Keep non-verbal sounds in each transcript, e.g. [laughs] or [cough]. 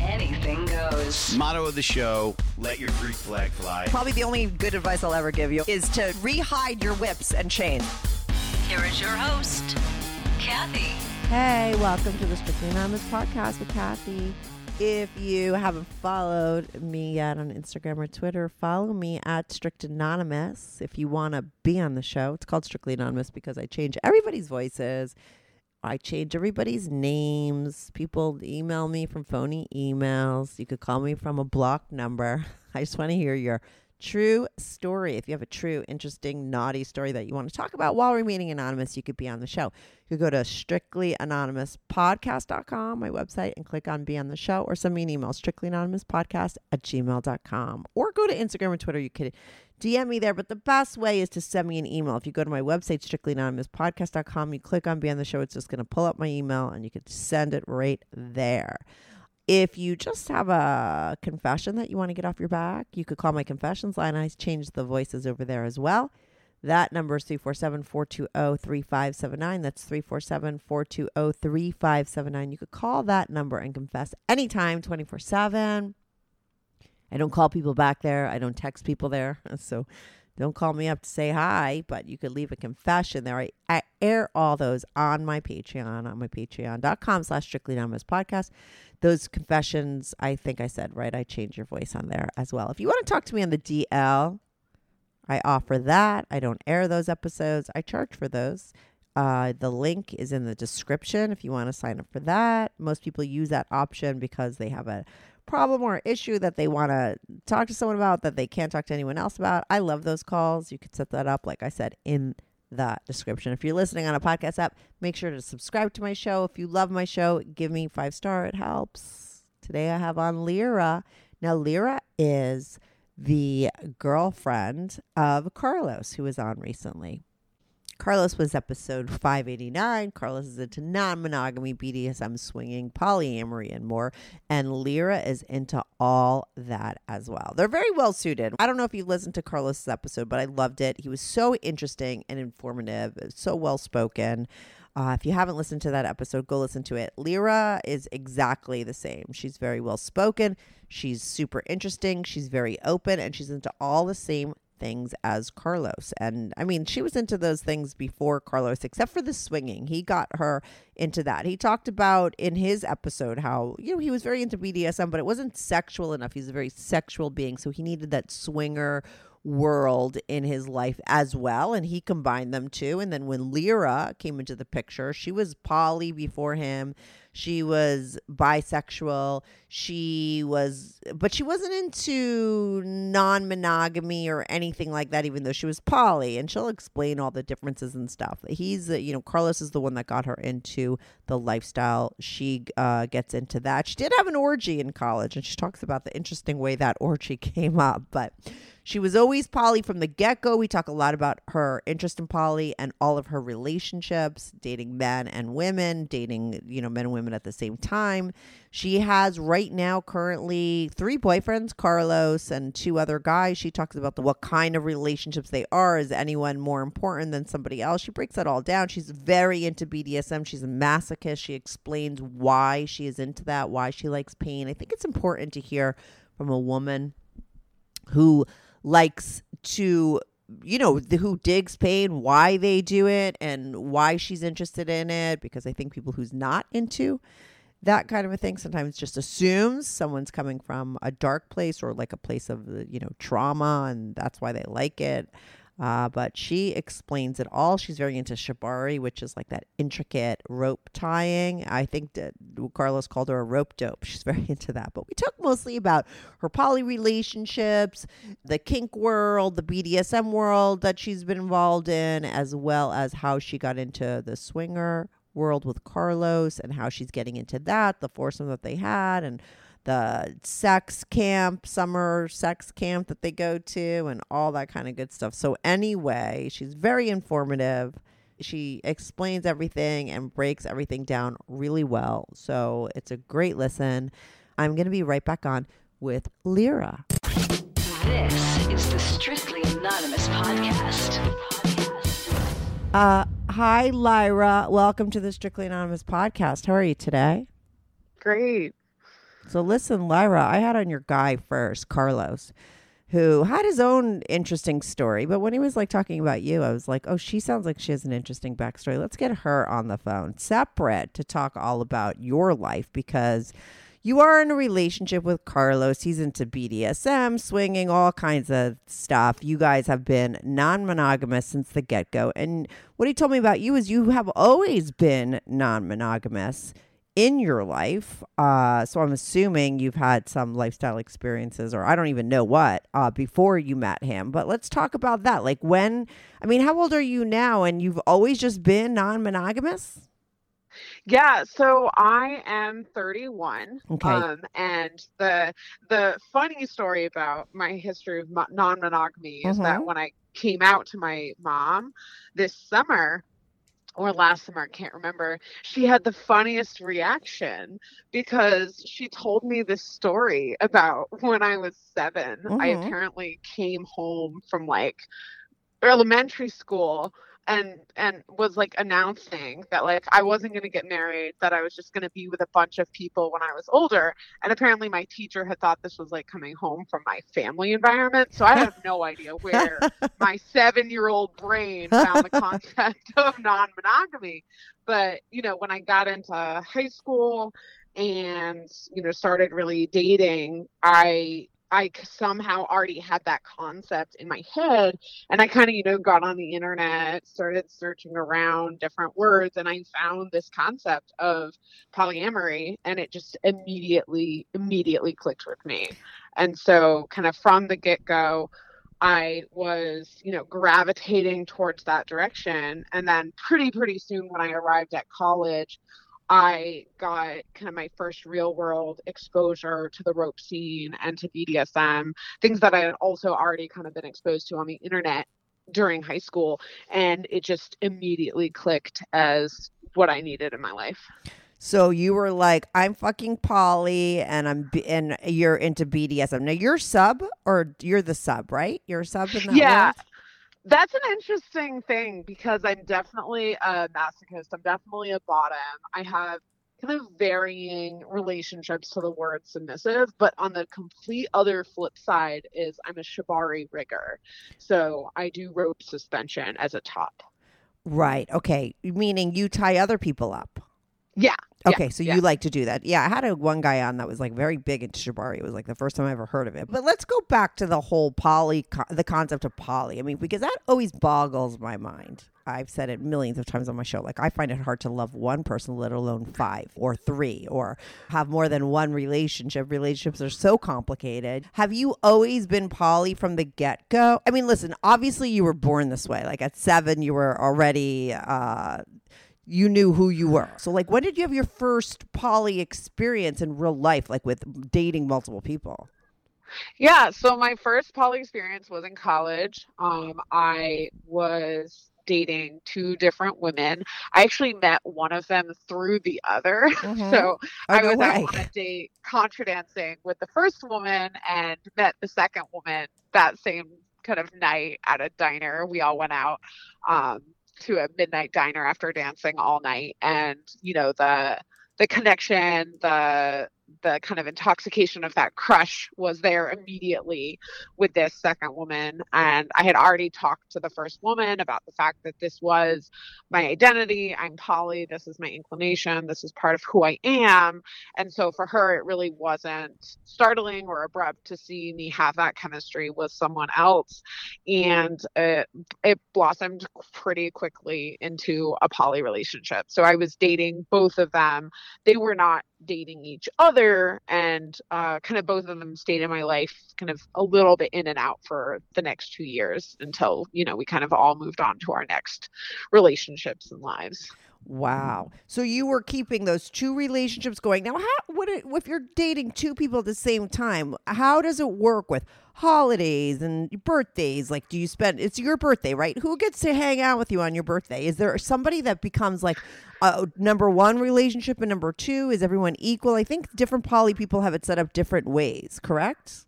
anything goes. Motto of the show let your Greek flag fly. Probably the only good advice I'll ever give you is to re-hide your whips and chains. Here is your host, Kathy. Hey, welcome to the Strictly Anonymous podcast with Kathy. If you haven't followed me yet on Instagram or Twitter, follow me at Strict Anonymous. If you want to be on the show, it's called Strictly Anonymous because I change everybody's voices. I change everybody's names. People email me from phony emails. You could call me from a blocked number. [laughs] I just want to hear your true story. If you have a true, interesting, naughty story that you want to talk about while remaining anonymous, you could be on the show. You could go to strictlyanonymouspodcast.com, my website, and click on Be on the Show, or send me an email, strictlyanonymouspodcast at gmail.com. Or go to Instagram or Twitter. You could DM me there, but the best way is to send me an email. If you go to my website, strictlyanonymouspodcast.com, you click on Be on the Show, it's just going to pull up my email and you could send it right there. If you just have a confession that you want to get off your back, you could call my confessions line. I changed the voices over there as well. That number is 347 420 3579. That's 347 420 3579. You could call that number and confess anytime, 24 7. I don't call people back there. I don't text people there. [laughs] So don't call me up to say hi, but you could leave a confession there. I, I air all those on my Patreon, on my patreon.com slash strictly anonymous podcast. Those confessions, I think I said, right? I change your voice on there as well. If you want to talk to me on the DL, I offer that. I don't air those episodes. I charge for those. Uh, the link is in the description if you want to sign up for that. Most people use that option because they have a problem or issue that they want to talk to someone about that they can't talk to anyone else about. I love those calls. You could set that up, like I said, in the description. If you're listening on a podcast app, make sure to subscribe to my show. If you love my show, give me five star. It helps. Today I have on Lyra. Now Lyra is the girlfriend of Carlos, who was on recently. Carlos was episode 589. Carlos is into non monogamy, BDSM swinging, polyamory, and more. And Lyra is into all that as well. They're very well suited. I don't know if you listened to Carlos's episode, but I loved it. He was so interesting and informative, so well spoken. Uh, if you haven't listened to that episode, go listen to it. Lyra is exactly the same. She's very well spoken. She's super interesting. She's very open, and she's into all the same things as Carlos. And I mean, she was into those things before Carlos, except for the swinging. He got her into that. He talked about in his episode how, you know, he was very into BDSM, but it wasn't sexual enough. He's a very sexual being. So he needed that swinger world in his life as well and he combined them too and then when Lyra came into the picture she was poly before him she was bisexual. She was but she wasn't into non-monogamy or anything like that even though she was poly. And she'll explain all the differences and stuff. He's uh, you know carlos is the one that got her into the lifestyle. She uh, gets into that. She did have an orgy in college and she talks about the interesting way that orgy [laughs] came up. But she was always poly from the get go. We talk a lot about her interest in poly and all of her relationships, dating men and women, dating, you know, men and women at the same time. She has right now currently three boyfriends, Carlos and two other guys. She talks about the what kind of relationships they are. Is anyone more important than somebody else? She breaks that all down. She's very into BDSM. She's a masochist. She explains why she is into that, why she likes pain. I think it's important to hear from a woman who likes to you know the, who digs pain why they do it and why she's interested in it because i think people who's not into that kind of a thing sometimes just assumes someone's coming from a dark place or like a place of you know trauma and that's why they like it uh, but she explains it all. She's very into shibari, which is like that intricate rope tying. I think that Carlos called her a rope dope. She's [laughs] very into that. But we talk mostly about her poly relationships, the kink world, the BDSM world that she's been involved in, as well as how she got into the swinger world with Carlos and how she's getting into that, the foursome that they had, and the sex camp, summer sex camp that they go to, and all that kind of good stuff. So, anyway, she's very informative. She explains everything and breaks everything down really well. So, it's a great listen. I'm going to be right back on with Lyra. This is the Strictly Anonymous podcast. Uh, hi, Lyra. Welcome to the Strictly Anonymous podcast. How are you today? Great. So, listen, Lyra, I had on your guy first, Carlos, who had his own interesting story. But when he was like talking about you, I was like, oh, she sounds like she has an interesting backstory. Let's get her on the phone separate to talk all about your life because you are in a relationship with Carlos. He's into BDSM, swinging, all kinds of stuff. You guys have been non monogamous since the get go. And what he told me about you is you have always been non monogamous in your life. Uh, so I'm assuming you've had some lifestyle experiences, or I don't even know what, uh, before you met him. But let's talk about that. Like when, I mean, how old are you now? And you've always just been non monogamous? Yeah, so I am 31. Okay. Um, and the the funny story about my history of mo- non-monogamy is that Mhm. when I came out to my mom this summer or last summer, I can't remember, she had the funniest reaction because she told me this story about [laughs] when I was 7 I Mhm. apparently came home from like elementary school and and was like announcing that like I wasn't going to get married that I was just going to be with a bunch of people when I was older and apparently my teacher had thought this was like coming home from my family environment so I have no idea where [laughs] my 7-year-old brain found the concept [laughs] of non-monogamy but you know when I got into high school and you know started really dating I I somehow already had that concept in my head and I kind of, you know, got on the internet, started searching around different words, and I found this concept of polyamory, and it just immediately, immediately clicked with me. And so, kind of from the get go, I was, you know, gravitating towards that direction. And then, pretty, pretty soon when I arrived at college, I got kind of my first real world exposure to the rope scene and to BDSM, things that I had also already kind of been exposed to on the internet during high school. And it just immediately clicked as what I needed in my life. So you were like, I'm fucking poly, and I'm B- and you're into BDSM. Now you're sub, or you're the sub, right? You're a sub in that Yeah. world? That's an interesting thing because I'm definitely a masochist. I'm definitely a bottom. I have kind of varying relationships to the word submissive, but on the complete other flip side is I'm a shibari rigger. So I do rope suspension as a top. Right. Okay. Meaning you tie other people up. Yeah. Yeah, Okay, so yeah. you like to do that. Yeah, I had a one guy on that was like very big into shibari. It was like the first time I ever heard of it. But let's go back to the whole poly, co- the concept of poly. I mean, because that always boggles my mind. I've said it millions of times on my show. Like, I find it hard to love one person, let alone five or three, or have more than one relationship. Relationships are so complicated. Have you always been poly from the get go? I mean, listen, obviously you were born this way. Like at seven, you were already. Uh, you knew who you were. So, like, when did you have your first poly experience in real life, like with dating multiple people? Yeah, so my first poly experience was in college. Um, I was dating two different women. I actually met one of them through the other. [laughs] Mhm. So Oh, I no was out way. on a date contra dancing with the first woman and met the second woman that same kind of night at a diner. We all went out um, to a midnight diner after dancing all night, and you know the the connection, the the kind of intoxication of that crush was there mm-hmm. immediately with this second woman. And I had already talked to the first woman about the fact that this was my identity. I'm poly. This is my inclination. This is part of who I am. And so for her, it really wasn't startling or abrupt to see me have that chemistry with someone else. And it, it blossomed pretty quickly into a poly relationship. So I was dating both of them. They were not dating each other and uh, kind of both of them stayed in my life kind of a little bit in and out for the next two years until you know we kind of all moved on to our next relationships and lives Wow. Mm. So you were keeping those two relationships going. Now, how what it- if you're dating two people at the same time? How does it work with holidays and birthdays? Like, do you spend? It's your birthday, right? Who gets to hang out with you on your birthday? Is there somebody that becomes like a number one relationship and number two? Is everyone equal? I think different poly people have it set up different ways. Correct?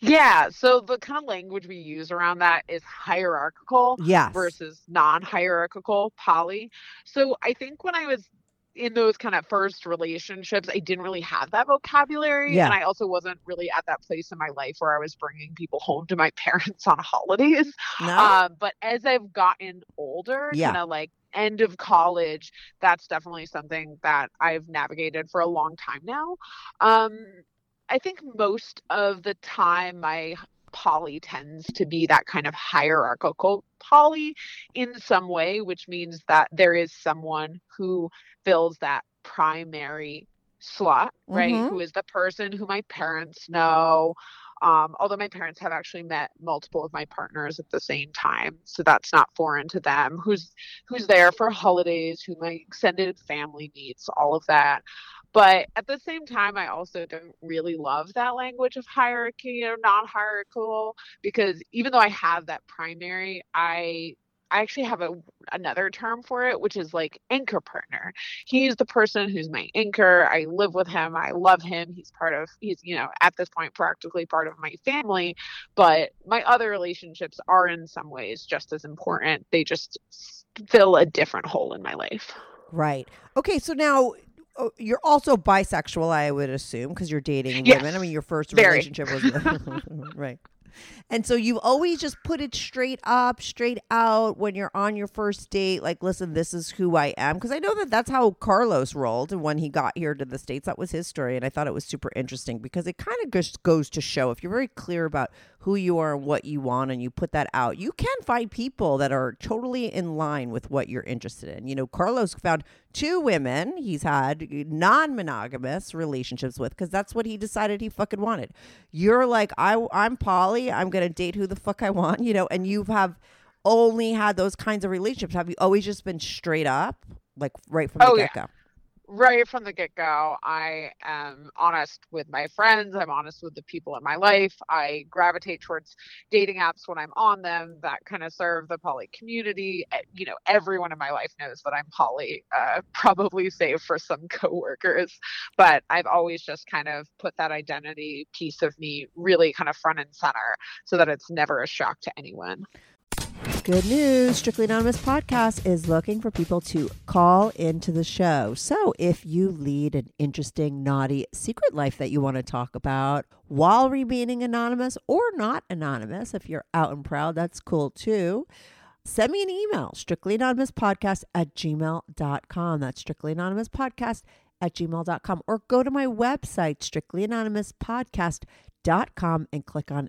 Yeah, so the kind of language we use around that is hierarchical Yes. versus non-hierarchical poly. So I think when I was in those kind of first relationships, I didn't really have that vocabulary, Yeah. and I also wasn't really at that place in my life where I was bringing people home to my [laughs] parents on holidays. No. Um, but as I've gotten older, Yeah. kind of like end of college, that's definitely something that I've navigated for a long time now. Um, I think most of the time my poly tends to be that kind of hierarchical poly in some way, which means that there is someone who fills that primary slot, right? Mhm. Who is the person who my parents know. Um, although my parents have actually met multiple of my partners at the same time, so that's not foreign to them. Who's who's there for holidays, who my extended family meets, all of that. But at the same time, I also don't really love that language of hierarchy or non-hierarchical because even though I have that primary, I I actually have a another term for it, which is like anchor partner. He's the person who's my anchor. I live with him. I love him. He's part of he's, you know, at this point practically part of my family, but my other relationships are in some ways just as important. They just fill a different hole in my life. Right. Okay. So now Oh, you're also bisexual, I would assume, because you're dating Yes. women. I mean, your first Very. relationship was [laughs] right. And so you've always just put it straight up, straight out when you're on your first date. Like, listen, this is who I am. Because I know that that's how Carlos rolled. When he got here to the States, that was his story. And I thought it was super interesting because it kind of just goes to show if you're very clear about who you are and what you want and you put that out, you can find people that are totally in line with what you're interested in. You know, Carlos found two women he's had non monogamous relationships with because that's what he decided he fucking wanted. You're like, I, I'm poly. I'm going to date who the fuck I want, you know, and you have only had those kinds of relationships. Have you always just been straight up, like right from the Oh, yeah. get go? Right from the get go, I am honest with my friends. I'm honest with the people in my life. I gravitate towards dating apps when I'm on them that kind of serve the poly community. Eh, You know, everyone in my life knows that I'm poly, uh, [laughs] probably save for some coworkers. But I've always just kind of put that identity piece of me really kind of front and center so that it's never a shock to anyone. Good news. Strictly Anonymous Podcast is looking for people to call into the show. So if you lead an interesting, naughty secret life that you want to talk about while remaining anonymous or not anonymous, if you're out and proud, that's cool too. Send me an email, strictly anonymous podcast at gmail.com. That's strictly anonymous podcast at gmail.com. Or go to my website, strictly anonymous podcast dot com and click on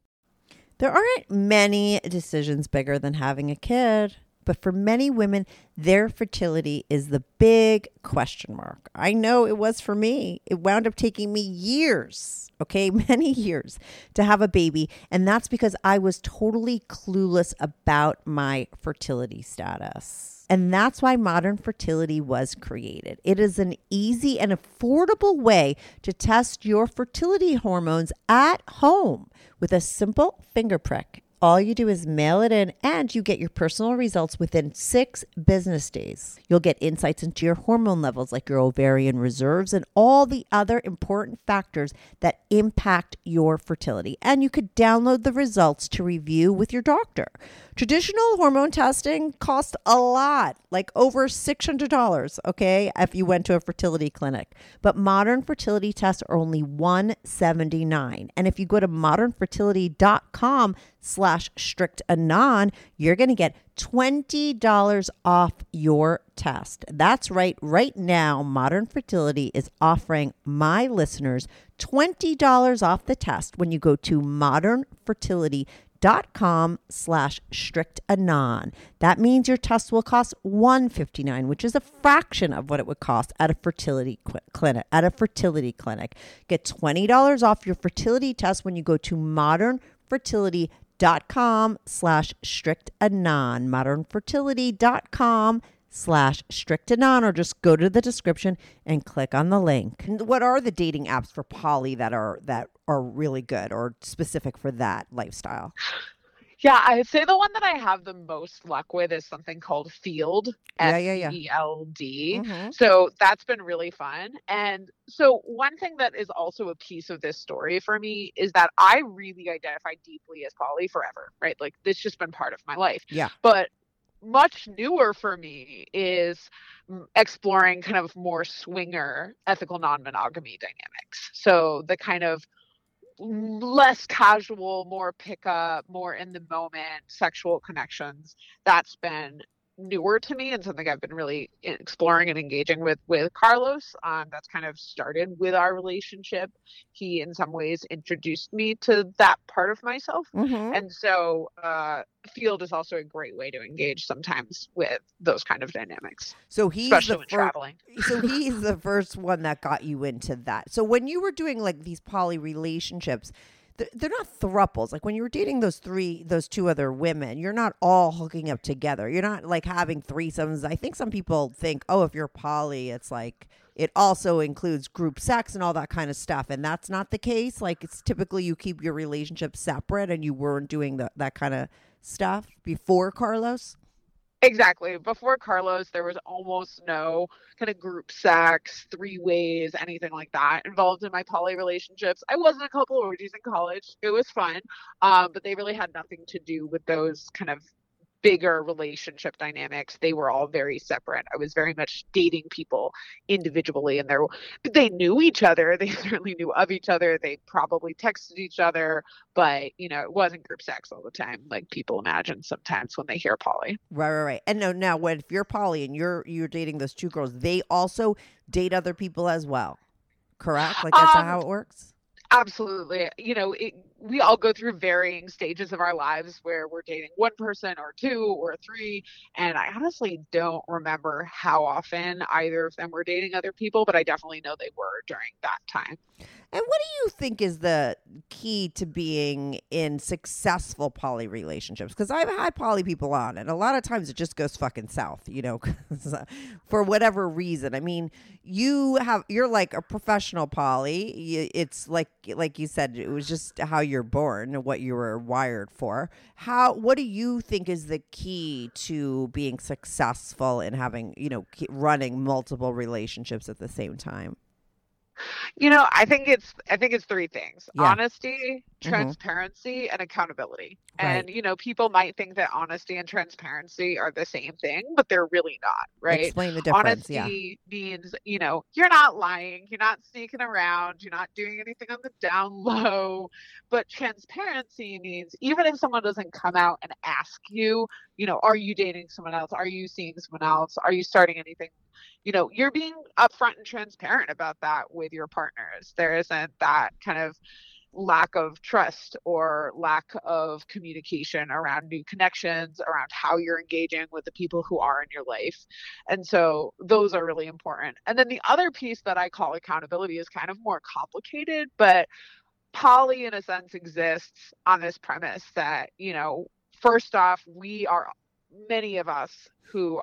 There aren't many decisions bigger than having a kid, but for many women, their fertility is the big question mark. I know it was for me. It wound up taking me years, okay, [laughs] many years to have a baby. And that's because I was totally clueless about my fertility status. And that's why modern fertility was created. It is an easy and affordable way to test your fertility hormones at home with a simple finger prick. All you do is mail it in and you get your personal results within six business days. You'll get insights into your hormone levels, like your ovarian reserves, and all the other important factors that impact your fertility. And you could download the results to review with your doctor. Traditional hormone testing costs a lot, like over $600, okay, if you went to a fertility clinic. But modern fertility tests are only 179. And if you go to modernfertility.com slash strict anon, you're going to get $20 off your test. That's right. Right now, Modern Fertility is offering my listeners $20 off the test when you go to modernfertility.com slash strict anon. That means your test will cost 159 which is a fraction of what it would cost at a fertility clinic. At a fertility clinic, get $20 off your fertility test when you go to modernfertility.com slash strict anon. Modernfertility.com slash strict anon or just go to the description and click on the link. What are the dating apps for poly that are that are really good or specific for that lifestyle? Yeah, I'd say the one that I have the most luck with is something called Feeld. Yeah, yeah, yeah. Mhm. So that's been really fun. And so one thing that is also a piece of this story for me is that I really identify deeply as poly forever, right? Like this just been part of my life. Yeah. But much newer for me is exploring kind of more swinger ethical non-monogamy dynamics. So the kind of less casual, more pickup, more in the moment sexual connections. That's been newer to me and something I've been really exploring and engaging with with Carlos. Um, that's kind of started with our relationship. He, in some ways, introduced me to that part of myself, Mhm. and so uh, feeld is also a great way to engage sometimes with those kind of dynamics, So he's especially the when fir- traveling. so [laughs] he's the first one that got you into that. So when you were doing like these poly relationships, they're not thruples. Like when you were dating those three, those two other women, you're not all hooking up together. You're not like having threesomes. I think some people think, oh, if you're poly, it's like it also includes group sex and all that kind of stuff, and that's not the case. Like it's typically you keep your relationship separate, and you weren't doing the, that kind of stuff before Carlos. Exactly. Before Carlos, there was almost no kind of group sex, three ways, anything like that involved in my poly relationships. I was in a couple orgies in college. It was fun, um, but they really had nothing to do with those kind of bigger relationship dynamics. They were all very separate. I was very much dating people individually, and they knew each other. [laughs] They certainly knew of each other. They probably texted each other, but you know, it wasn't group sex all the time like people imagine sometimes when they hear poly. Right, right, right. And no, now when if you're poly and you're you're dating those two girls, they also date other people as well. Correct? Like that's Um, how it works. Absolutely. You know, it, we all go through varying stages of our lives where we're dating one person or two or three. And I honestly don't remember how often either of them were dating other people, but I definitely know they were during that time. And what do you think is the key to being in successful poly relationships? Because I've had poly people on, and a lot of times it just goes fucking south, you know, [laughs] uh, for whatever reason. I mean, you have you're like a professional poly. It's like like you said, it was just how you're born, what you were wired for. How? What do you think is the key to being successful in having you know running multiple relationships at the same time? You know, I think it's I think it's three things. Yeah. Honesty, Mhm. transparency, and accountability. Right. And you know, people might think that honesty and transparency are the same thing, but they're really not, right? Explain the difference. Honesty yeah. means, you know, you're not lying, you're not sneaking around, you're not doing anything on the down [laughs] low. But transparency means even if someone doesn't come out and ask you, you know, are you dating someone else? Are you seeing someone else? Are you starting anything? You know, you're being upfront and transparent about that with your partners. There isn't that kind of lack of trust or lack of communication around new connections, around how you're engaging with the people who are in your life. And so those are really important. And then the other piece that I call accountability is kind of more complicated, but poly in a sense exists on this premise that, you know, first off, we are many of us who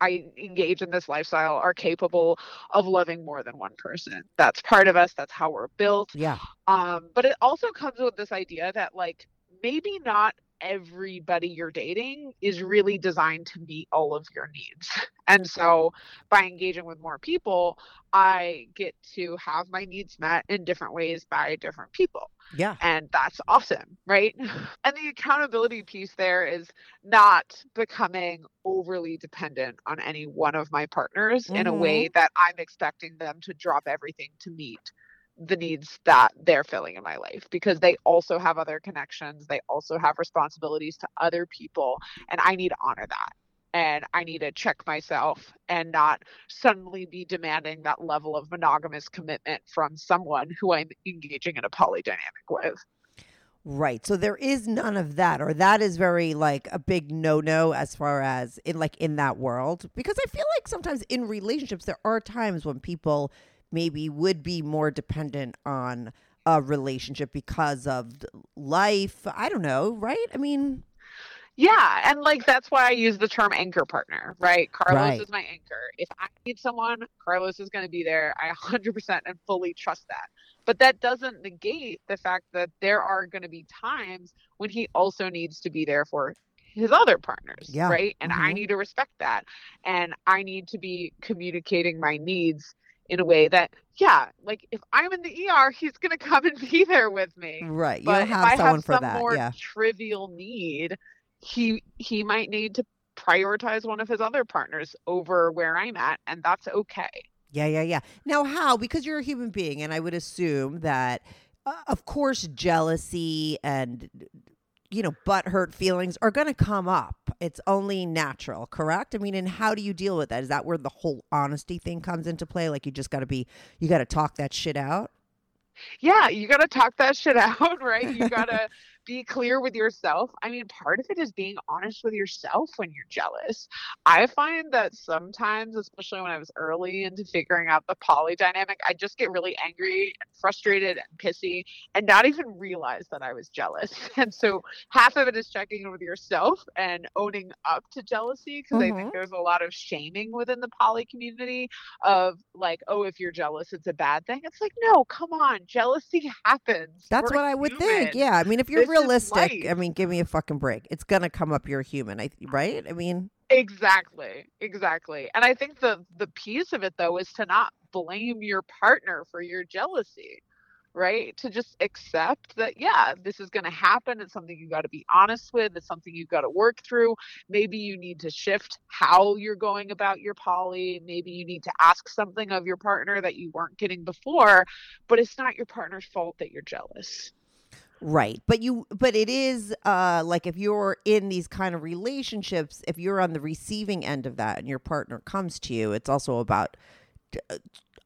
I engage in this lifestyle are capable of loving more than one person. That's part of us. That's how we're built. Yeah. Um, but it also comes with this idea that like maybe not everybody you're dating is mm-hmm. really designed to meet all of your needs. [laughs] And so by engaging with more people, I get to have my needs met in different ways by different people. Yeah. And that's awesome, right? [laughs] And the accountability piece there is not becoming overly dependent on any one of my partners in a mm-hmm. way that I'm expecting them to drop everything to meet the needs that they're filling in my life because they also have other connections. They also have responsibilities to other people. And I need to honor that. And I need to check myself and not suddenly be demanding that level of monogamous commitment from someone who I'm engaging in a polydynamic with. Right. So there is none of that, or that is very like a big no no as far as in like in that world. Because I feel like sometimes in relationships there are times when people maybe would be more dependent on a relationship because of life. I don't know, right? I mean, Yeah, and like that's why I use the term anchor partner, right? Carlos Right. is my anchor. If I need someone, Carlos is going to be there. I [laughs] 100% and fully trust that. But that doesn't negate the fact that there are going to be times when he also needs to be there for his other partners, Yeah. right? And I Mhm. need to respect that. And I need to be communicating my needs in a way that, yeah, like if I'm in the ER, he's going [laughs] to come and be there with me right. You but don't if have I someone have for some that. more Yeah. trivial need, he he might need to prioritize one of his other partners over where I'm at, and that's okay. Yeah, yeah, yeah. Now, how? Because you're a human being, and I would assume that, uh, of course, jealousy and you know butthurt feelings are going to come up. It's only natural, correct? I mean, and how do you deal with that? Is that where the whole honesty thing comes into play? Like you just got to be, you got to talk that shit out. Yeah, you got to talk that shit [laughs] out, right? You got to be clear with yourself. I mean, part of it is being honest with yourself when you're jealous. I find that sometimes, especially when I was early into figuring out the poly dynamic, I just get really angry and frustrated and pissy and not even realize that I was jealous. [laughs] And so half of it is checking in with yourself and owning up to jealousy because I Mhm. think there's a lot of shaming within the poly community of like, oh, if you're jealous, it's a bad thing. It's like, no, come on, jealousy happens. That's We're what I would think. Yeah. I mean, if you're This is realistic, I mean, give me a fucking break. It's going to come up. You're human, I, right? I mean, Exactly. Exactly. And I think the the piece of it though is to not blame your partner for your jealousy. Right? To just accept that yeah, this is going to happen. It's something you got to be honest with. It's something you've got to work through. Maybe you need to shift how you're going about your poly. Maybe you need to ask something of your partner that you weren't getting before, but it's not your partner's fault that you're jealous. Right. But you but it is uh like if you're in these kind of relationships, if you're on the receiving end of that and your partner comes to you, it's also about uh,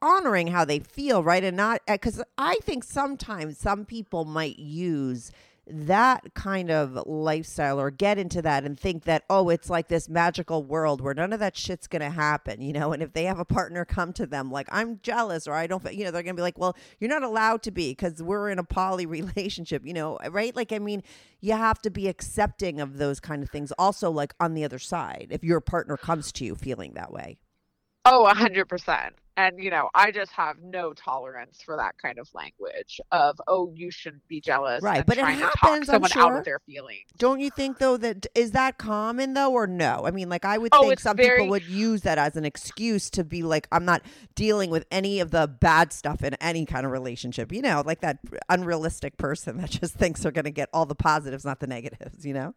honoring how they feel, right? And not cuz I think sometimes some people might use that kind of lifestyle or get into that and think that oh it's like this magical world where none of that shit's going to happen you know? And if they have a partner come to them like i'm jealous or i don't you know they're going to be like well you're not allowed to be because we're in a poly [laughs] relationship you know? Right? Like i mean you have to be accepting of those kind of things also like on the other side if your partner comes to you feeling that way. Oh, a hundred percent. And you know, I just have no tolerance for that kind of language of oh, you shouldn't be jealous. Right, but it happens, I'm someone out of their feelings. don't you think though that is that common though or no i mean like i would Oh, think some very- people would use that as an excuse to be like i'm not dealing with any of the bad stuff in any kind of relationship you know like that unrealistic person that just thinks they're going to get all the positives not the negatives you know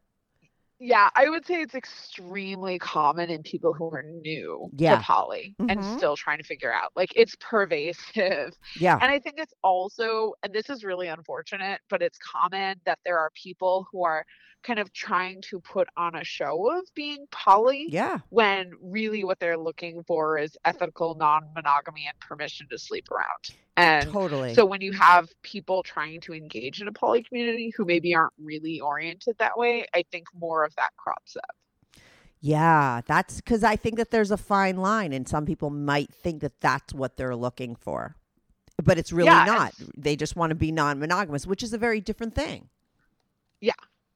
Yeah, I would say it's extremely common in people who are new Yeah. to poly and Mhm. still trying to figure out. Like it's pervasive. yeah And I think it's also, and this is really unfortunate, but it's common that there are people who are kind of trying to put on a show of being poly. yeah when really what they're looking for is ethical non-monogamy and permission to sleep around. And totally so when you have people trying to engage in a poly community who maybe aren't really oriented that way, I think more of that crops up. yeah that's because i think that there's a fine line and some people might think that that's what they're looking for but it's really Yeah, not they just want to be non-monogamous which is a very different thing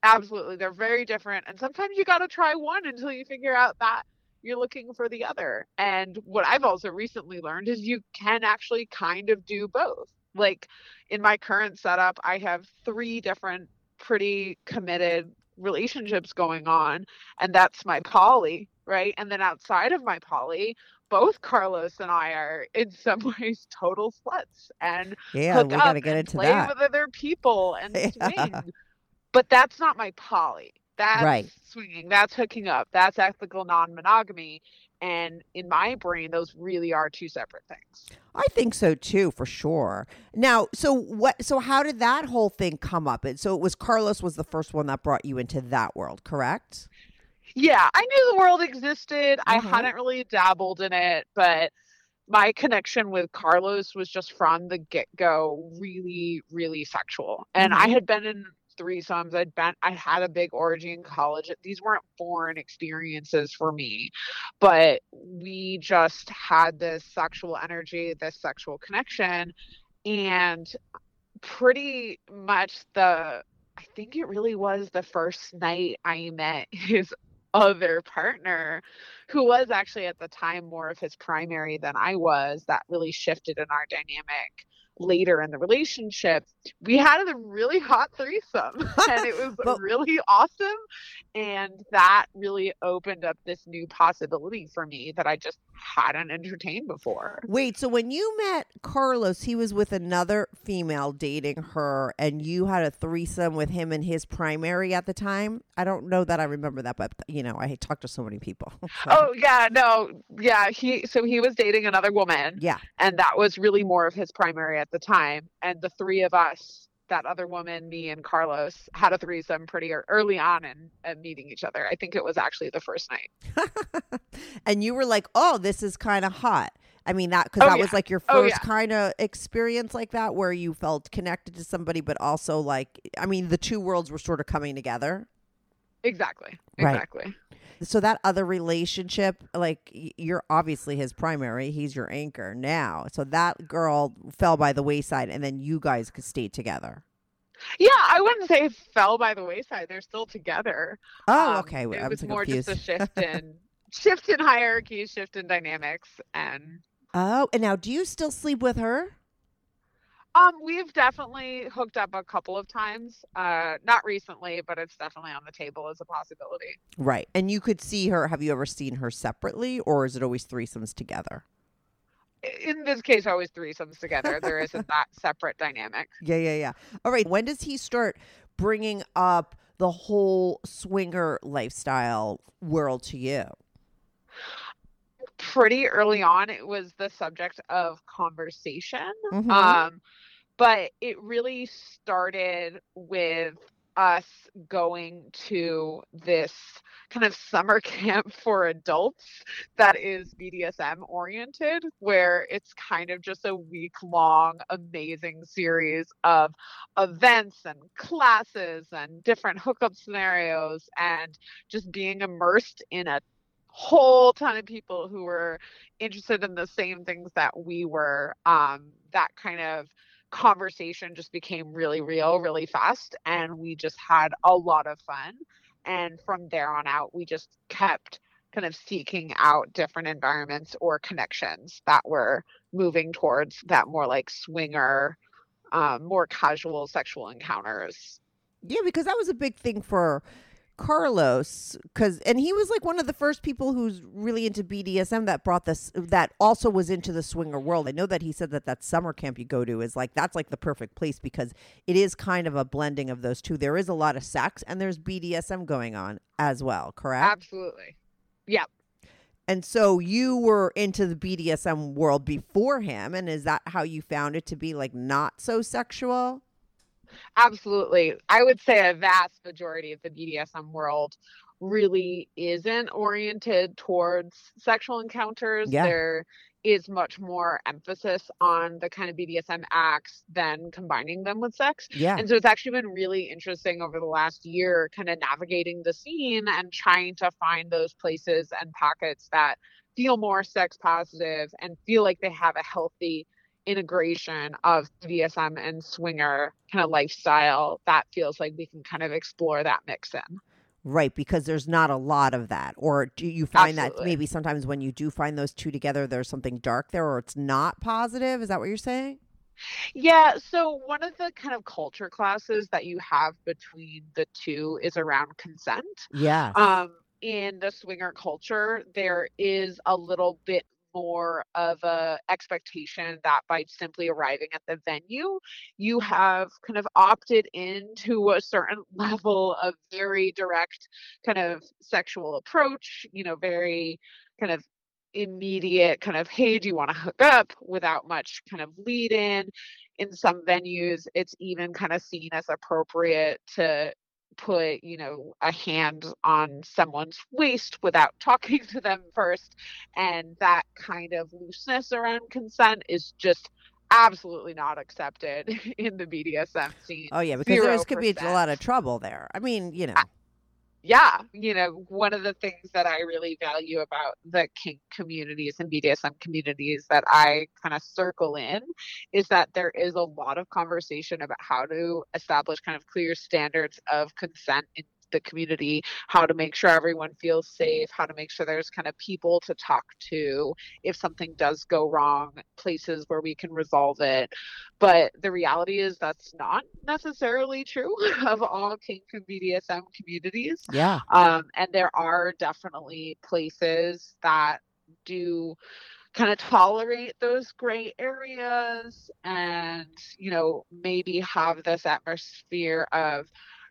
Absolutely. They're very different. And sometimes you got to try one until you figure out that you're looking for the other. And what I've also recently learned is you can actually kind of do both. Like in my current setup, I have three different pretty committed relationships going on and that's my poly right and then outside of my poly both carlos and i are in some [laughs] ways total sluts and Yeah, hook we up got to get and into play that. with other people and [laughs] Yeah. swing but that's not my poly that's Right. swinging that's hooking up that's ethical non-monogamy and in my brain those really are two separate things I think so too, for sure. Now, so what? So how did that whole thing come up? And so it was Carlos was the first one that brought you into that world, correct? Yeah, I knew the world existed. I Mhm. hadn't really dabbled in it, but my connection with Carlos was just from the get go really, really sexual. And I Mhm. had been in threesomes. I'd been I had a big orgy in college. These weren't foreign experiences for me. But we just had this sexual energy, this sexual connection. And pretty much the I think it really was the first night I met [laughs] his other partner, who was actually at the time more of his primary than I was, that really shifted in our dynamic later in the relationship. We had a really hot threesome [laughs] and it was But- really awesome. And that really opened up this new possibility for me that I just hadn't entertained before. Wait, so when you met Carlos, he was with another female dating her, and you had a threesome with him and his primary at the time? I don't know that I remember that, but you know, I talked to so many people. [laughs] So, Oh yeah, no, yeah. He so he was dating another woman, yeah. and that was really more of his primary at the time. And the three of us, that other woman, me, and Carlos, had a threesome pretty early on in, in meeting each other. I think it was actually the first night. [laughs] and you were like, "Oh, this is kind of hot." I mean that because Oh, that yeah. was like your Oh, first yeah. kind of experience like that, where you felt connected to somebody, but also like, I mean, the two worlds were sort of coming together. Exactly. Right. Exactly. So that other relationship, like you're obviously his primary, he's your anchor now. So that girl fell by the wayside, and then you guys could stay together. Yeah, I wouldn't say fell by the wayside. They're still together. Oh, Um, okay. It I was was more confused. just a shift [laughs] in shift in hierarchy, shift in dynamics, and oh, and now do you still sleep with her? Um, we've definitely hooked up a couple of times. Uh, not recently, but it's definitely on the table as a possibility. Right. And you could see her. Have you ever seen her separately, or is it always threesomes together? In this case, always threesomes together. There isn't that [laughs] separate dynamic. Yeah, yeah, yeah. All right. When does he start bringing up the whole swinger lifestyle world to you? Pretty early on, it was the subject of conversation. Mhm. Um, but it really started with us going to this kind of summer [laughs] camp for adults that is BDSM oriented, where it's kind of just a week long, amazing series of events and classes and different hookup scenarios and just being immersed in a whole ton of people who were interested in the same things that we were. Um, that kind of conversation just became really real really fast and we just had a lot of fun and from there on out we just kept kind of seeking out different environments or connections that were moving towards that more like swinger um, more casual sexual encounters. Yeah, because that was a big thing for Carlos cuz and he was like one of the first people who's really into BDSM that brought this that also was into the swinger world. I know that he said that that summer camp you go to is like that's like the perfect place because it is kind of a blending of those two. There is a lot of sex and there's BDSM going on as well, correct? absolutely yeah And so you were into the BDSM world before him and is that how you found it to be like not so sexual? Absolutely. I would say a vast majority of the BDSM world really isn't oriented towards sexual encounters. Yeah. There is much more emphasis on the kind of BDSM acts than combining them with sex. Yeah. And so it's actually been really interesting over the last year, kind of navigating the scene and trying to find those places and pockets that feel more sex positive and feel like they have a healthy integration of BDSM and swinger kind of lifestyle that feels like we can kind of explore that mix in. Right, because there's not a lot of that. Or do you find that maybe sometimes when you do find those two together, there's something dark there or it's not positive? Is that what you're saying? Yeah, so one of the kind of culture classes that you have between the two is around consent. Yeah. Um, in the swinger culture, there is a little bit more of a expectation that by simply arriving at the venue, you have kind of opted into a certain [laughs] level of very direct kind of sexual approach, you know, very kind of immediate kind of hey do you want to hook up? without much kind of lead in. In some venues it's even kind of seen as appropriate to put you know a hand on someone's waist without [laughs] talking to them first and that kind of looseness around consent is just absolutely not accepted [laughs] in the BDSM scene. oh yeah, because there could be a lot of trouble there. I mean, you know. Yeah, you know, one of the things that I really value about the kink communities and BDSM communities that I kind of circle in is that there is a lot of conversation about how to establish kind of clear standards of consent the community, how to make sure everyone feels safe, how to make sure there's kind of people to talk to if something does go wrong, places where we can resolve it. But the reality is that's not necessarily true [laughs] of all kink and BDSM communities. Yeah. Um, and there are definitely places that do kind of tolerate those gray areas and, you know, maybe have this atmosphere of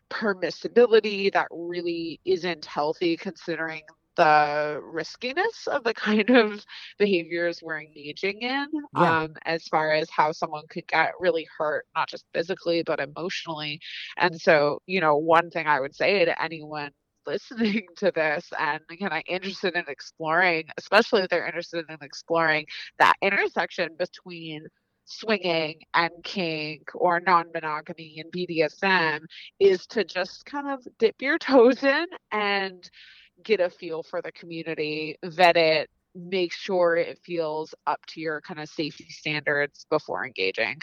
permissibility that really isn't healthy considering the riskiness of the [laughs] kind of behaviors we're engaging in Yeah. um, as far as how someone could get really hurt not just physically but emotionally and so you know one thing i would say to anyone [laughs] listening to this and kind of interested in exploring especially if they're interested in exploring that intersection between swinging and kink or non-monogamy and BDSM is to just kind of dip your toes in and get a feel for the community, vet it, make sure it feels up to your kind of safety standards before engaging.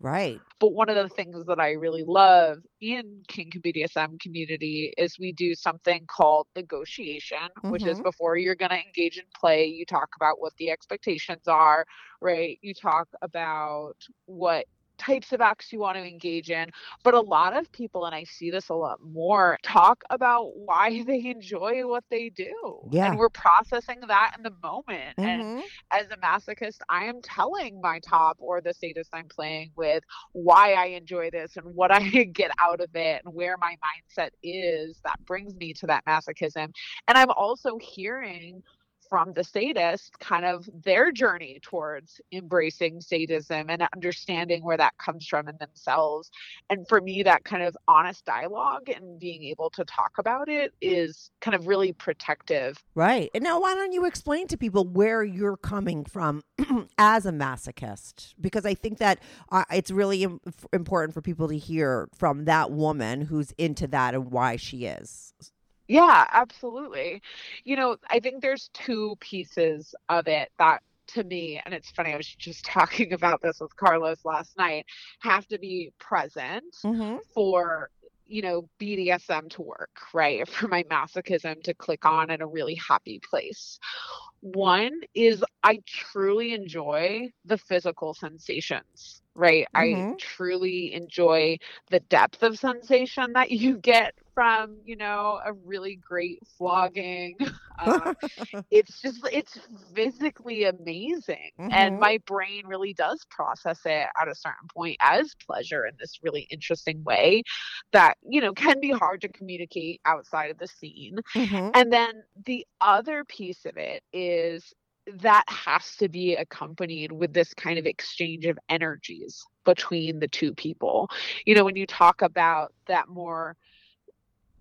Right. But one of the things that I really love in kink and BDSM community is we do something called negotiation, which is Mhm. before you're going to engage in play, you talk about what the expectations are, right? You talk about what types of acts you want to engage in. But a lot of people, and I see this a lot more, talk about why [laughs] they enjoy what they do. Yeah. And we're processing that in the moment. And Mhm. as a masochist, I am telling my top or the sadist I'm playing with why I enjoy this and what I [laughs] get out of it and where my mindset is that brings me to that masochism. And I'm also hearing from the sadist kind of their journey towards embracing sadism and understanding where that comes from in themselves. And for me, that kind of honest dialogue and being able to talk about it is kind of really protective Right. And now, why don't you explain to people where you're coming from [clears throat] as a masochist? Because I think that uh, it's really Im- important for people to hear from that woman who's into that and why she is. Yeah, absolutely. You know, I think there's two pieces of it that to me, and it's funny, I was just [laughs] talking about this with Carlos last night, have to be present Mm-hmm. for, you know, BDSM to work, right? [laughs] For my masochism to click on in a really happy place. One is I truly enjoy the physical sensations, right? I Mhm. truly enjoy the depth of sensation that you get from, you know, a really great flogging. [laughs] Uh, [laughs] it's just, it's physically amazing. And Mhm. my brain really does process it at a certain point as pleasure in this really interesting way that, you know, can be hard to communicate outside of the scene. mm-hmm. And then the other piece of it is that has to be accompanied with this kind of exchange of energies between the two people. You know, when you talk about that more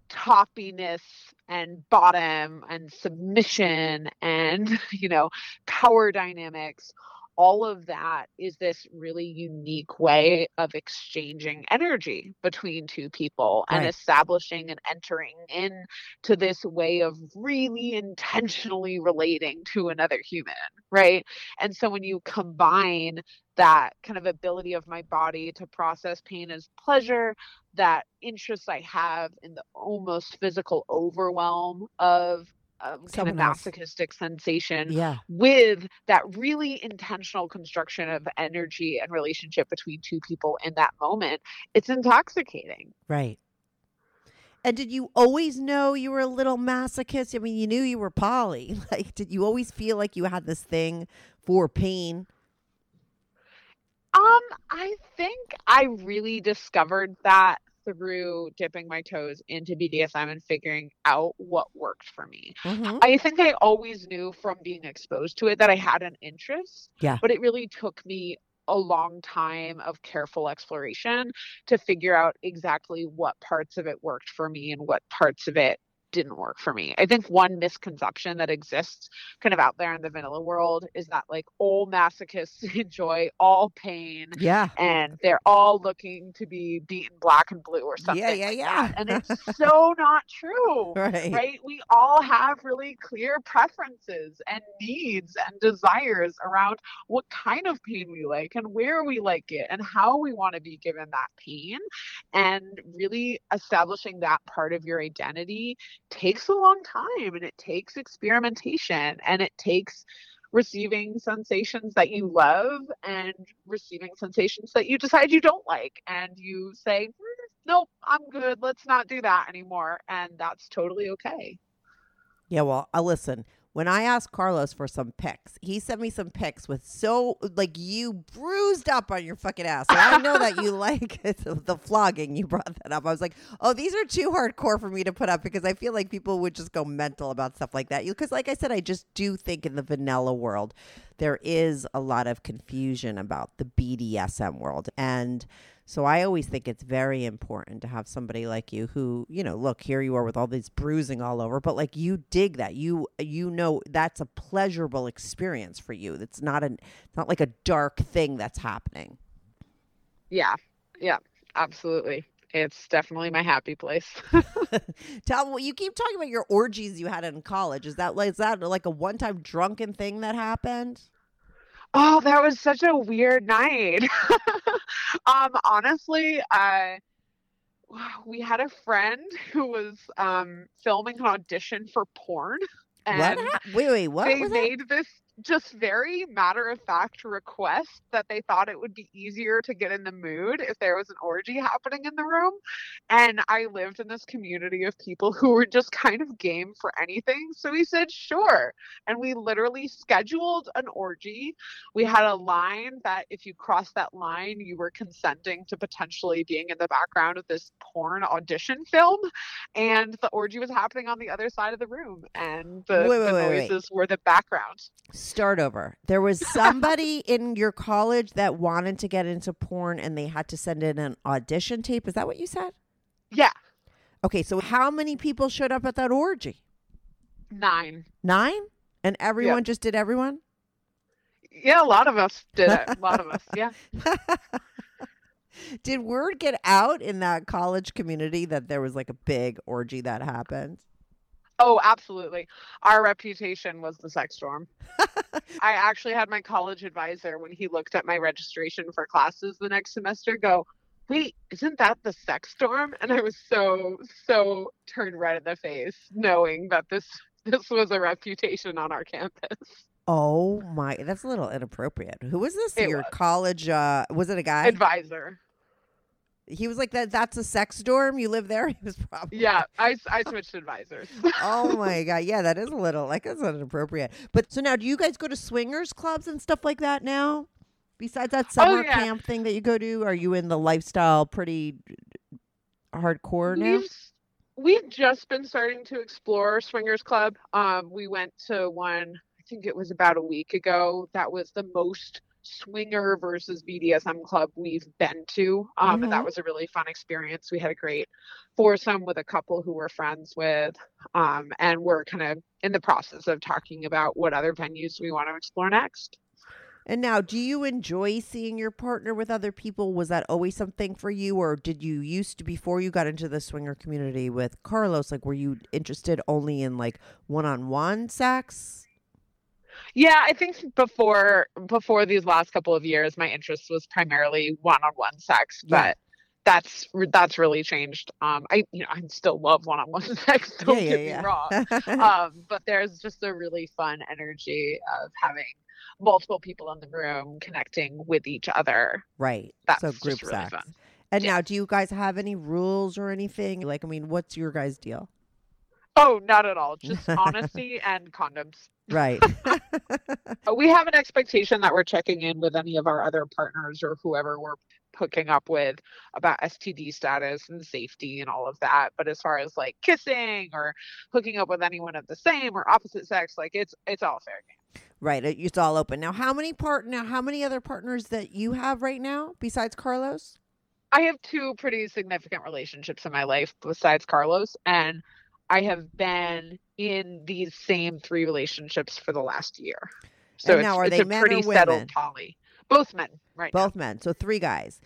toppiness and bottom and submission and, [laughs] you know, power dynamics, all of that is this really unique way of exchanging energy between two people and establishing and entering in to this way of really intentionally relating to another human, right? And so when you combine that kind of ability of my body to process pain as pleasure, that interest I have in the almost physical overwhelm of a kind of else. masochistic sensation Yeah. with that really intentional construction of energy and relationship between two people in that moment, it's intoxicating. Right. And did you always know you were a little masochist? I mean, you knew you were poly. [laughs] Like, did you always feel like you had this thing for pain? Um, I think I really discovered that through dipping my toes into BDSM and figuring out what worked for me. Mhm. I think I always knew from being exposed to it that I had an interest. Yeah. But it really took me a long time of careful exploration to figure out exactly what parts of it worked for me and what parts of it didn't work for me. I think one misconception that exists kind of out there in the vanilla world is that like all masochists [laughs] enjoy all pain Yeah. and they're all looking to be beaten black and blue or something. Yeah, yeah, like yeah. that. And it's [laughs] so not true [laughs] Right. right? We all have really clear preferences and needs and desires around what kind of pain we like and where we like it and how we want to be given that pain. And really establishing that part of your identity takes a long time and it takes experimentation and it takes receiving sensations that you love and receiving sensations that you decide you don't like and you say "Mm, nope i'm good let's not do that anymore and that's totally okay Yeah, well, uh, listen. When I asked Carlos for some pics, he sent me some pics with so like you bruised up on your fucking ass. So I know that you [laughs] like [laughs] the flogging. You brought that up. I was like, oh, these are too hardcore for me to put up because I feel like people would just go mental about stuff like that. Because, like I said, I just do think in the vanilla world there is a lot of confusion about the BDSM world and. So I always think it's very important to have somebody like you who, you know, look, here you are with all this bruising all over, but like you dig that. You you know that's a pleasurable experience for you. It's not an it's not like a dark thing that's happening. yeah yeah absolutely it's definitely my happy place [laughs] [laughs] Tell me, you keep talking about your orgies you had in college. Is that like is that like a one time drunken thing that happened? Oh that was such a weird night [laughs] um honestly i we had a friend who was um filming an audition for porn and what? Wait, wait, what they was that? made this just very matter of fact request that they thought it would be easier to get in the mood if there was an orgy happening in the room. And I lived in this community of people who were just kind of game for anything. So we said, sure. And we literally scheduled an orgy. We had a line that if you crossed that line, you were consenting to potentially being in the background of this porn audition film. And the orgy was happening on the other side of the room. And the, Wait, wait, the wait, wait. noises were the background. Start over. There was [laughs] somebody in your college that wanted to get into porn and they had to send in an audition tape. Is that what you said? Yeah, Okay, so how many people showed up at that orgy? nine. Nine? And everyone just did everyone? Yeah, a lot of us did it. A [laughs] lot of us. Yeah. Did word get out in that college community that there was like a big orgy that happened? Oh, absolutely. Our reputation was the sex storm. [laughs] I actually had my college advisor when he looked at my registration for classes the next semester go, "Wait, isn't that the sex storm?" And I was so so turned red in the face knowing that this this was a reputation on our campus. Oh my, that's a little inappropriate. Who was this? It Your was. college uh was it a guy? Advisor. He was like that that's a sex dorm. You live there? [laughs] He was probably Yeah, I I switched advisors. oh [laughs] my god, yeah, that is a little like that's not inappropriate. But so now, do you guys go to swingers clubs and stuff like that now? Besides that summer Oh, yeah. camp thing that you go to, are you in the lifestyle pretty hardcore now? We've we've just been starting to explore swingers club. Um, we went to one. I think it was about a week ago. That was the most swinger versus BDSM club we've been to. Um, and that Mhm. was a really fun experience. We had a great foursome with a couple who we're friends with, um, and we're kind of in the process of talking about what other venues we want to explore next. And now, do you enjoy seeing your partner with other people? Was that always something for you, or did you used to before you got into the swinger community with Carlos? Like, were you interested only in like one-on-one sex? Yeah, I think before before these last couple of years, my interest was primarily one-on-one sex, Yeah. but that's that's really changed. Um, I you know I still love one-on-one [laughs] sex. Don't Yeah, get yeah, me wrong. [laughs] um, but there's just a really fun energy of having multiple people in the room connecting with each other. right. That's so group really sex. fun. And now, do you guys have any rules or anything? Like, I mean, what's your guys' deal? Oh, not at all. Just [laughs] honesty and condoms. Right. [laughs] [laughs] We have an expectation that we're checking in with any of our other partners or whoever we're hooking up with about STD status and safety and all of that. But as far as like kissing or hooking up with anyone of the same or opposite sex, like it's it's all fair game. right. It's all open. Now, how many part now, how many other partners that you have right now besides Carlos? I have two pretty significant relationships in my life besides Carlos, and I have been in these same three relationships for the last year. So And now, are they men or women? settled poly. Both men, right? now. Both men. So three guys.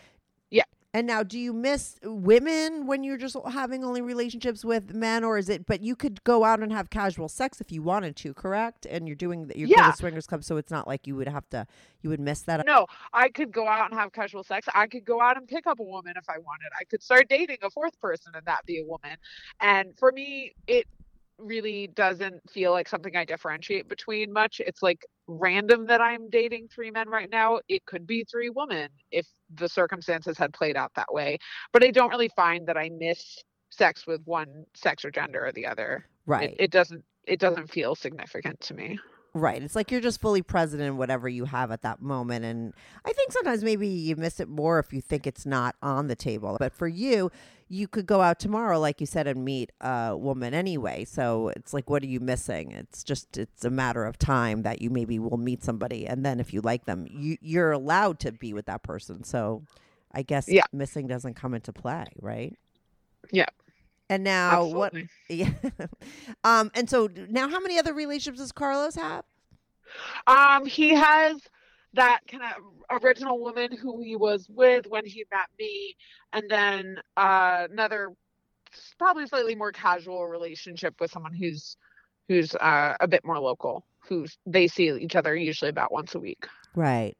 And now, do you miss women when you're just having only relationships with men, or is it? But you could go out and have casual sex if you wanted to, correct? And you're doing that. You're going Yeah. to swingers club, so it's not like you would have to. You would miss that. No, I could go out and have casual sex. I could go out and pick up a woman if I wanted. I could start dating a fourth person and that be a woman. And for me, it really doesn't feel like something I differentiate between much. It's like random that I'm dating three men right now. It could be three women if the circumstances had played out that way. But I don't really find that I miss sex with one sex or gender or the other. Right. It, it doesn't it doesn't feel significant to me. Right. It's like you're just fully present in whatever you have at that moment. And I think sometimes maybe you miss it more if you think it's not on the table. But for you, you could go out tomorrow, like you said, and meet a woman anyway. So it's like, what are you missing? It's just, it's a matter of time that you maybe will meet somebody. And then if you like them, you, you're allowed to be with that person. So I guess Yeah. missing doesn't come into play, right? Yeah. And now what? [laughs] Yeah. um. And so now, how many other relationships does Carlos have? Um, he has that kind of original woman who he was with when he met me, and then uh, another probably slightly more casual relationship with someone who's who's uh, a bit more local. who they see each other usually about once a week. Right.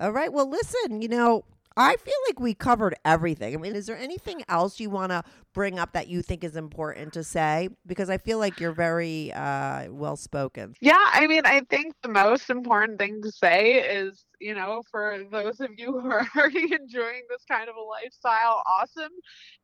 All right. Well, listen, you know, I feel like we covered everything. I mean, is there anything else you want to bring up that you think is important to say? Because I feel like you're very uh, well spoken. Yeah, I mean, I think the most important thing to say is, you know, for those of you [laughs] who are already enjoying this kind of a lifestyle, awesome.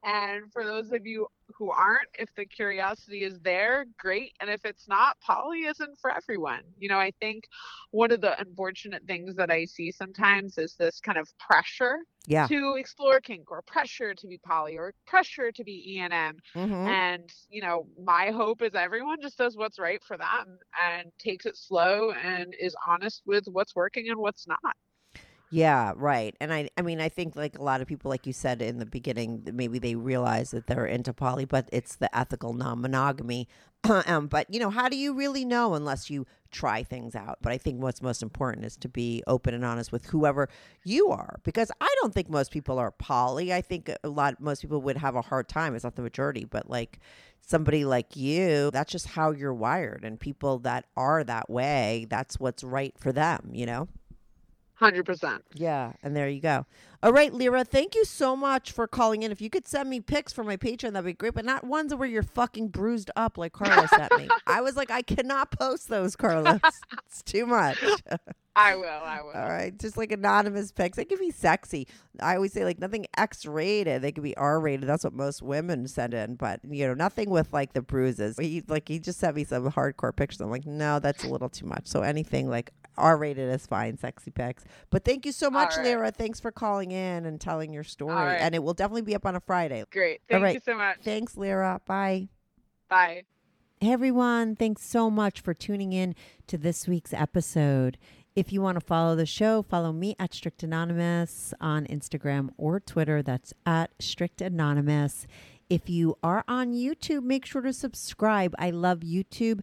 And for those of you who aren't, if the curiosity is there, great. And if it's not, poly isn't for everyone. You know, I think one of the unfortunate things that I see sometimes is this kind of pressure Yeah. to explore kink or pressure to be poly or pressure to be ENM hmm and you know my hope is everyone just does what's right for them and takes it slow and is honest with what's working and what's not Yeah, right. And I I mean I think like a lot of people like you said in the beginning maybe they realize that they're into poly but it's the ethical non-monogamy. [clears throat] um, but you know, how do you really know unless you try things out? But I think what's most important is to be open and honest with whoever you are because I don't think most people are poly. I think a lot most people would have a hard time. It's not the majority, but like somebody like you, that's just how you're wired and people that are that way, that's what's right for them, you know? 100% Yeah, and there you go. All right, Lyra, thank you so much for calling in. If you could send me pics for my Patreon, that'd be great, but not ones where you're fucking bruised up like Carlos sent me. [laughs] I was like, I cannot post those, Carlos. [laughs] It's too much. [laughs] i will i will All right, just like anonymous pics. They can be sexy. I always say like nothing X rated. They could be R rated. That's what most women send in, but you know, nothing with like the bruises. He like he just sent me some hardcore pictures. I'm like, no, that's a little too much. So anything like R rated is fine, sexy pics. But thank you so much, right. Lyra. Thanks for calling in and telling your story. right. And it will definitely be up on a Friday. great thank right. you so much Thanks, Lyra. Bye. bye Hey everyone, thanks so much for tuning in to this week's episode. If you want to follow the show, follow me at Strict Anonymous on Instagram or Twitter. That's at Strict Anonymous. If you are on YouTube, make sure to subscribe. I love YouTube